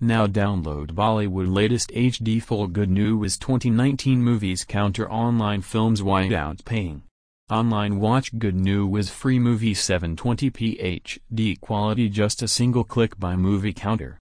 Now download Bollywood latest HD full Good Newwz 2019 movies counter online films without paying. Online watch Good Newwz free movie 720p HD quality just a single click by movie counter.